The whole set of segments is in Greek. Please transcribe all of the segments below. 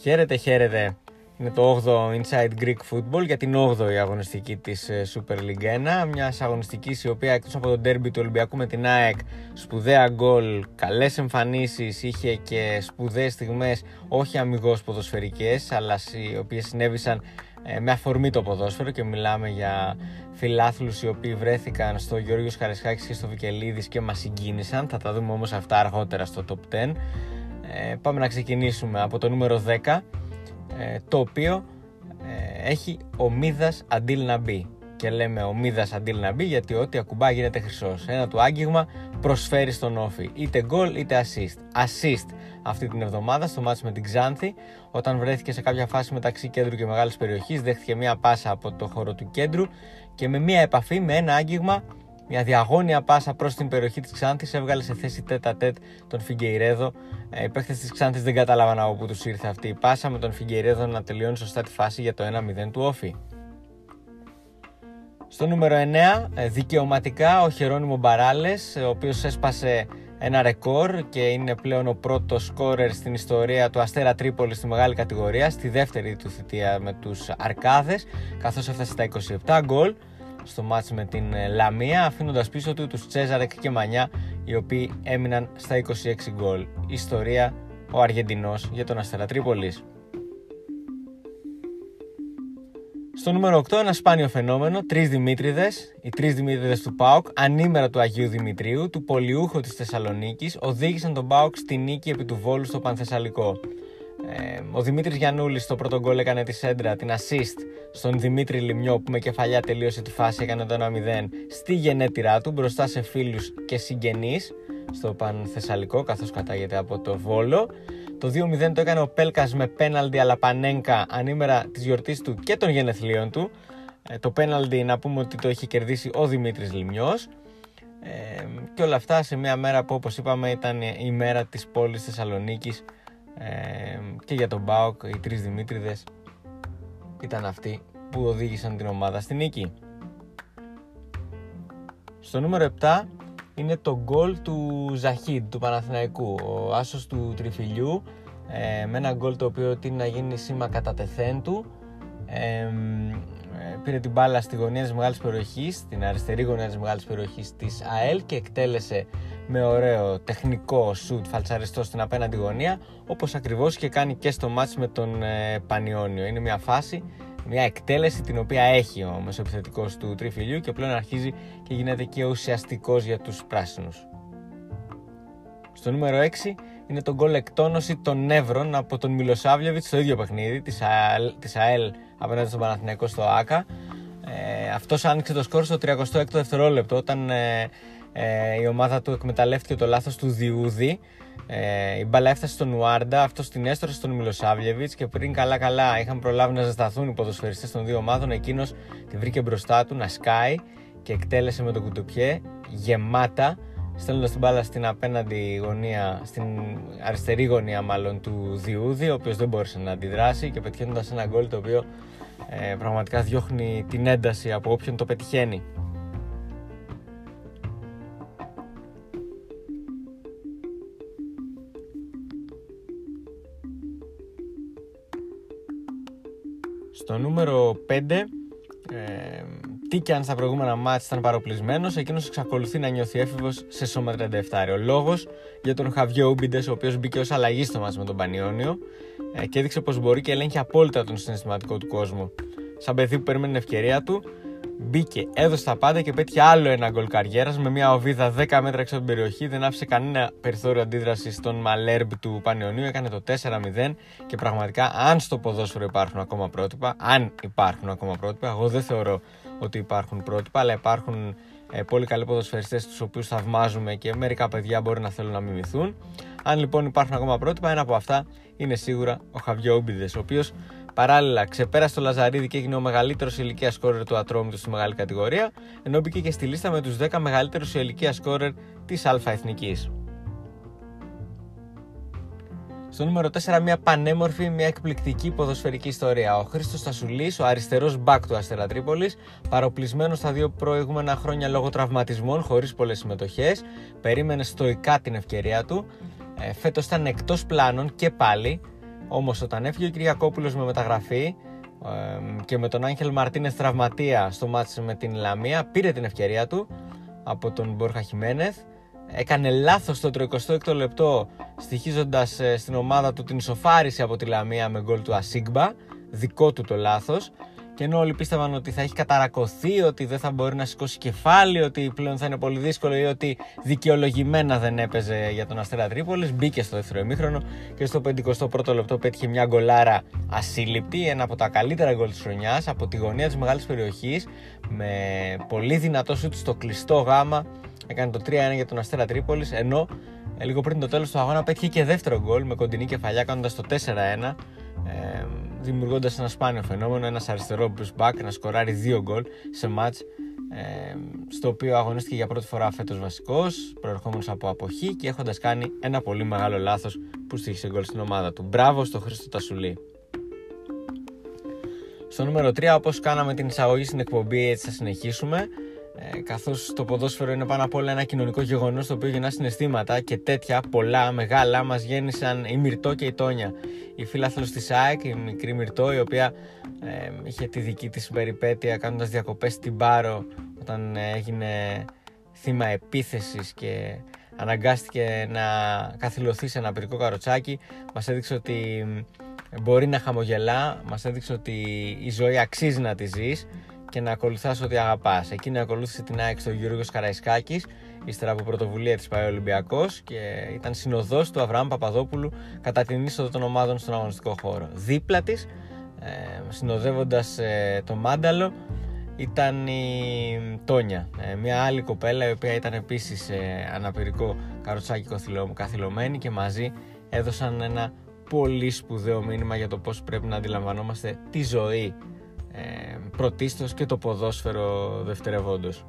Χαίρετε, χαίρετε. Είναι το 8ο Inside Greek Football για την 8η αγωνιστική της ε, Super League 1. Μια αγωνιστική η οποία εκτός από το derby του Ολυμπιακού με την ΑΕΚ, σπουδαία γκολ, καλές εμφανίσεις, είχε και σπουδαίες στιγμές, όχι αμυγός ποδοσφαιρικές, αλλά οι οποίες συνέβησαν ε, με αφορμή το ποδόσφαιρο και μιλάμε για φιλάθλους οι οποίοι βρέθηκαν στο Γιώργος Χαρισχάκης και στο Βικελίδης και μας συγκίνησαν. Θα τα δούμε όμως αυτά αργότερα στο top 10. Ε, πάμε να ξεκινήσουμε από το νούμερο 10 ε, το οποίο ε, έχει ομίδας αντίλ να μπει και λέμε ομίδας αντίλ να μπει γιατί ό,τι ακουμπά γίνεται χρυσός ένα του άγγιγμα προσφέρει στον όφη είτε γκολ είτε assist assist αυτή την εβδομάδα στο μάτι με την Ξάνθη όταν βρέθηκε σε κάποια φάση μεταξύ κέντρου και μεγάλης περιοχής δέχτηκε μια πάσα από το χώρο του κέντρου και με μια επαφή με ένα άγγιγμα μια διαγώνια πάσα προς την περιοχή της Ξάνθης έβγαλε σε θέση τέτα τέτ τον Φιγκεϊρέδο. Ε, οι παίχτε της Ξάνθης δεν κατάλαβαν από πού τους ήρθε αυτή η πάσα με τον Φιγκεϊρέδο να τελειώνει σωστά τη φάση για το 1-0 του Όφη. Στο νούμερο 9, ε, δικαιωματικά ο Χερόνιμο Μπαράλες, ο οποίος έσπασε ένα ρεκόρ και είναι πλέον ο πρώτος σκόρερ στην ιστορία του Αστέρα Τρίπολη στη μεγάλη κατηγορία, στη δεύτερη του θητεία με τους Αρκάδες, καθώς έφτασε στα 27 γκολ στο μάτς με την ε, Λαμία αφήνοντας πίσω του τους Τσέζαρεκ και Μανιά οι οποίοι έμειναν στα 26 γκολ. Ιστορία ο Αργεντινός για τον Αστέρα Τρίπολης. Στο νούμερο 8 ένα σπάνιο φαινόμενο, τρεις Δημήτριδε, οι τρεις Δημήτριδε του ΠΑΟΚ, ανήμερα του Αγίου Δημητρίου, του πολιούχου της Θεσσαλονίκης, οδήγησαν τον ΠΑΟΚ στη νίκη επί του Βόλου στο Πανθεσσαλικό. Ε, ο Δημήτρης Γιαννούλης στο πρώτο γκολ έκανε τη σέντρα, την assist στον Δημήτρη Λιμιό που με κεφαλιά τελείωσε τη φάση, έκανε το 1-0 στη γενέτειρά του μπροστά σε φίλους και συγγενείς στο Πανθεσσαλικό καθώς κατάγεται από το Βόλο. Το 2-0 το έκανε ο Πέλκας με πέναλτι αλλά πανέγκα ανήμερα της γιορτής του και των γενεθλίων του. Ε, το πέναλτι να πούμε ότι το είχε κερδίσει ο Δημήτρης Λιμιός. Ε, και όλα αυτά σε μια μέρα που όπως είπαμε ήταν η μέρα της πόλης Θεσσαλονίκης και για τον Μπάουκ οι τρεις Δημήτριδες ήταν αυτοί που οδήγησαν την ομάδα στη νίκη. Στο νούμερο 7 είναι το γκολ του Ζαχίντ του Παναθηναϊκού, ο άσος του τριφυλιού ε, με ένα γκολ το οποίο τίνει να γίνει σήμα κατά τεθέν του ε, πήρε την μπάλα στη γωνία της μεγάλης περιοχής, στην αριστερή γωνία της μεγάλης περιοχής της ΑΕΛ και εκτέλεσε με ωραίο τεχνικό σουτ φαλτσαριστό στην απέναντι γωνία όπως ακριβώς και κάνει και στο μάτς με τον ε, Πανιόνιο. Είναι μια φάση, μια εκτέλεση την οποία έχει ο μεσοεπιθετικός του τριφυλιού και πλέον αρχίζει και γίνεται και ουσιαστικός για τους πράσινους. Στο νούμερο 6 είναι το γκολ εκτόνωση των νεύρων από τον Μιλοσάβλεβιτ στο ίδιο παιχνίδι της ΑΕΛ, της ΑΕΛ απέναντι στον Παναθηναϊκό στο ΆΚΑ. Ε, αυτός άνοιξε το σκορ στο 36ο δευτερόλεπτο όταν ε, ε, η ομάδα του εκμεταλλεύτηκε το λάθος του Διούδη. Ε, η μπάλα έφτασε στον Ουάρντα, αυτό την έστρωσε στον Μιλοσάβλεβιτ και πριν καλά-καλά είχαν προλάβει να ζεσταθούν οι ποδοσφαιριστές των δύο ομάδων. Εκείνος τη βρήκε μπροστά του να σκάει και εκτέλεσε με το κουτουπιέ γεμάτα στέλνοντας την μπάλα στην απέναντι γωνία, στην αριστερή γωνία μάλλον του Διούδη, ο οποίος δεν μπόρεσε να αντιδράσει και πετυχαίνοντας ένα γκολ το οποίο ε, πραγματικά διώχνει την ένταση από όποιον το πετυχαίνει. Στο νούμερο 5 ε, τι και αν στα προηγούμενα μάτια ήταν παροπλισμένος, εκείνος εξακολουθεί να νιώθει έφηβος σε σώμα 37. Ο λόγος για τον Χαβιέ Ούμπιντες, ο οποίος μπήκε ως αλλαγής στο μάτι με τον Πανιόνιο ε, και έδειξε πως μπορεί και ελέγχει απόλυτα τον συναισθηματικό του κόσμο. Σαν παιδί που παίρνει την ευκαιρία του, μπήκε, έδωσε τα πάντα και πέτυχε άλλο ένα γκολ καριέρας με μια οβίδα 10 μέτρα έξω από την περιοχή. Δεν άφησε κανένα περιθώριο αντίδραση στον Μαλέρμπ του Πανιωνίου. Έκανε το 4-0 και πραγματικά, αν στο ποδόσφαιρο υπάρχουν ακόμα πρότυπα, αν υπάρχουν ακόμα πρότυπα, εγώ δεν θεωρώ ότι υπάρχουν πρότυπα, αλλά υπάρχουν ε, πολύ καλοί ποδοσφαιριστές τους οποίους θαυμάζουμε και μερικά παιδιά μπορεί να θέλουν να μιμηθούν. Αν λοιπόν υπάρχουν ακόμα πρότυπα, ένα από αυτά είναι σίγουρα ο Χαβιό Ούμπιδες, ο οποίος παράλληλα ξεπέρασε το Λαζαρίδη και έγινε ο μεγαλύτερος ηλικία σκόρερ του ατρόμου του στη μεγάλη κατηγορία, ενώ μπήκε και στη λίστα με τους 10 μεγαλύτερους ηλικία σκόρερ της Α Εθνικής. Στο νούμερο 4, μια πανέμορφη, μια εκπληκτική ποδοσφαιρική ιστορία. Ο Χρήστος Τασουλή, ο αριστερός μπακ του Αστέρα Τρίπολης, παροπλισμένος στα δύο προηγούμενα χρόνια λόγω τραυματισμών, χωρίς πολλές συμμετοχές, περίμενε στοικά την ευκαιρία του. Ε, Φέτος ήταν εκτός πλάνων και πάλι, όμως όταν έφυγε ο Κυριακόπουλος με μεταγραφή ε, και με τον Άγγελ Μαρτίνες τραυματία στο μάτι με την Λαμία, πήρε την ευκαιρία του από τον Μπόρχα Χιμένεθ. Έκανε λάθος στο 36ο λεπτό στοιχίζοντας ε, στην ομάδα του την ισοφάριση από τη Λαμία με γκολ του Ασίγμπα δικό του το λάθος και ενώ όλοι πίστευαν ότι θα έχει καταρακωθεί, ότι δεν θα μπορεί να σηκώσει κεφάλι, ότι πλέον θα είναι πολύ δύσκολο ή ότι δικαιολογημένα δεν έπαιζε για τον Αστέρα Τρίπολης, μπήκε στο δεύτερο ημίχρονο και στο 51ο λεπτό πέτυχε μια γκολάρα ασύλληπτη, ένα από τα καλύτερα γκολ της χρονιάς, από τη γωνία της μεγάλης περιοχής, με πολύ δυνατό σούτ στο κλειστό γάμα. Έκανε το 3-1 για τον Αστέρα Τρίπολης, ενώ ε, λίγο πριν το τέλος του αγώνα πέτυχε και δεύτερο γκολ με κοντινή κεφαλιά κάνοντας το 4-1, ε, δημιουργώντας ένα σπάνιο φαινόμενο. Ένας αριστερό Bruce Back να σκοράρει δύο γκολ σε match ε, στο οποίο αγωνίστηκε για πρώτη φορά φέτος βασικός, προερχόμενος από αποχή και έχοντας κάνει ένα πολύ μεγάλο λάθος που στήχησε γκολ στην ομάδα του. Μπράβο στο Χρήστο Τασουλή. Στο νούμερο 3, όπως κάναμε την εισαγωγή στην εκπομπή, έτσι θα συνεχίσουμε ε, καθώς το ποδόσφαιρο είναι πάνω απ' όλα ένα κοινωνικό γεγονός το οποίο γεννά συναισθήματα και τέτοια πολλά μεγάλα μας γέννησαν η Μυρτό και η Τόνια. Η φίλαθλος της ΑΕΚ, η μικρή Μυρτό η οποία ε, είχε τη δική της περιπέτεια κάνοντας διακοπές στην Πάρο όταν έγινε θύμα επίθεσης και αναγκάστηκε να καθυλωθεί σε ένα πυρικό καροτσάκι. Μας έδειξε ότι μπορεί να χαμογελά μας έδειξε ότι η ζωή αξίζει να τη ζεις και να ακολουθάς ό,τι αγαπάς. Εκείνη ακολούθησε την ΑΕΚ στο Γιώργος Καραϊσκάκης, ύστερα από πρωτοβουλία της ΠαΕ Ολυμπιακός και ήταν συνοδός του Αβραάμ Παπαδόπουλου κατά την είσοδο των ομάδων στον αγωνιστικό χώρο. Δίπλα της, ε, συνοδεύοντας ε, το Μάνταλο, ήταν η Τόνια, ε, μια άλλη κοπέλα η οποία ήταν επίσης ε, αναπηρικό καροτσάκι καθυλωμένη και μαζί έδωσαν ένα πολύ σπουδαίο μήνυμα για το πώς πρέπει να αντιλαμβανόμαστε τη ζωή ε, πρωτίστως και το ποδόσφαιρο δευτερευόντως.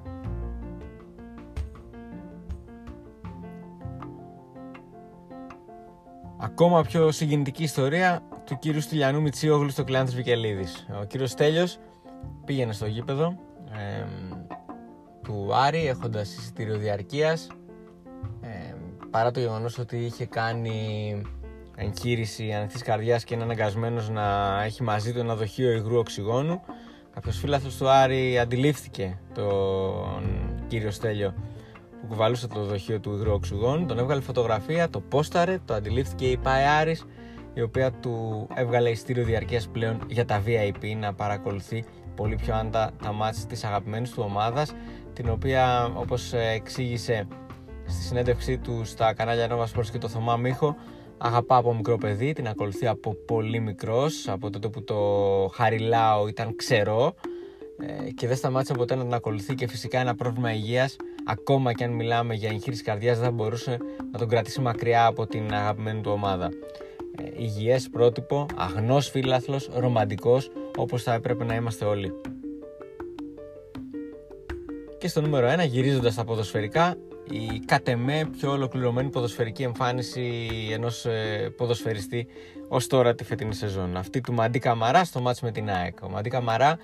Ακόμα πιο συγκινητική ιστορία του κύριου Στυλιανού Μητσίογλου στο κλάν της Βικελίδης. Ο κύριος Στέλιος πήγαινε στο γήπεδο ε, του Άρη έχοντας εισιτήριο διαρκείας ε, παρά το γεγονός ότι είχε κάνει εγχείρηση ανοιχτής καρδιάς και είναι αναγκασμένος να έχει μαζί του ένα δοχείο υγρού οξυγόνου. Κάποιος φίλαθο του Άρη αντιλήφθηκε τον κύριο Στέλιο που κουβαλούσε το δοχείο του υγρού οξυγόνου, τον έβγαλε φωτογραφία, το πόσταρε, το αντιλήφθηκε η ΠΑΕ Άρης, η οποία του έβγαλε ειστήριο διαρκείας πλέον για τα VIP να παρακολουθεί πολύ πιο άντα τα μάτια της αγαπημένης του ομάδας την οποία όπως εξήγησε στη συνέντευξή του στα κανάλια Nova Sports και το Θωμά Μίχο αγαπά από μικρό παιδί, την ακολουθεί από πολύ μικρός, από τότε που το χαριλάω ήταν ξερό ε, και δεν σταμάτησε ποτέ να την ακολουθεί και φυσικά ένα πρόβλημα υγείας ακόμα και αν μιλάμε για εγχείρηση καρδιάς δεν θα μπορούσε να τον κρατήσει μακριά από την αγαπημένη του ομάδα. Ε, υγιές πρότυπο, αγνός φίλαθλος, ρομαντικός όπως θα έπρεπε να είμαστε όλοι. Και στο νούμερο 1 γυρίζοντας τα ποδοσφαιρικά η κατεμέ πιο ολοκληρωμένη ποδοσφαιρική εμφάνιση ενός ε, ποδοσφαιριστή ως τώρα τη φετινή σεζόν. Αυτή του Μαντί Καμαρά στο μάτς με την ΑΕΚ. Ο Μαντί Καμαρά,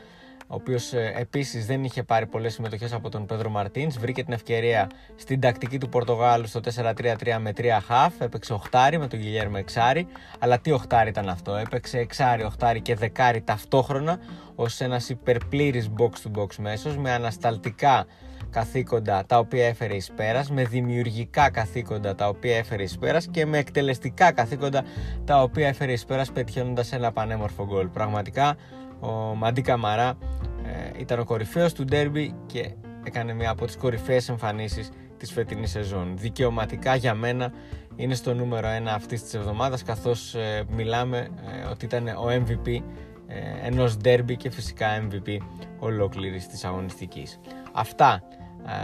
ο οποίος ε, επίσης δεν είχε πάρει πολλές συμμετοχές από τον Πέδρο Μαρτίνς, βρήκε την ευκαιρία στην τακτική του Πορτογάλου στο 4-3-3 με 3 χαφ, έπαιξε οχτάρι με τον Γιλιέρμο εξάρι, αλλά τι οχτάρι ήταν αυτό, έπαιξε εξάρι, οχτάρι και δεκάρι ταυτόχρονα ως ένας υπερπλήρης box-to-box μέσος με ανασταλτικά καθήκοντα τα οποία έφερε εις πέρας, με δημιουργικά καθήκοντα τα οποία έφερε εις πέρας και με εκτελεστικά καθήκοντα τα οποία έφερε εις πέρας πετυχαίνοντας ένα πανέμορφο γκολ. Πραγματικά ο Μαντί Καμαρά ε, ήταν ο κορυφαίος του ντέρμπι και έκανε μια από τις κορυφαίες εμφανίσεις της φετινής σεζόν. Δικαιωματικά για μένα είναι στο νούμερο 1 αυτής της εβδομάδας καθώς ε, μιλάμε ε, ότι ήταν ο MVP ε, ενός ντέρμπι και φυσικά MVP ολόκληρης της αγωνιστικής. Αυτά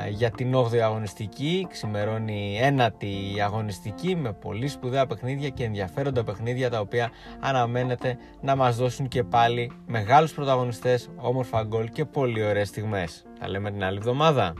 για την 8η αγωνιστική, ξημερώνει ένατη αγωνιστική με πολύ σπουδαία παιχνίδια και ενδιαφέροντα παιχνίδια τα οποία αναμένεται να μας δώσουν και πάλι μεγάλους πρωταγωνιστές, όμορφα γκολ και πολύ ωραίες στιγμές. Τα λέμε την άλλη εβδομάδα.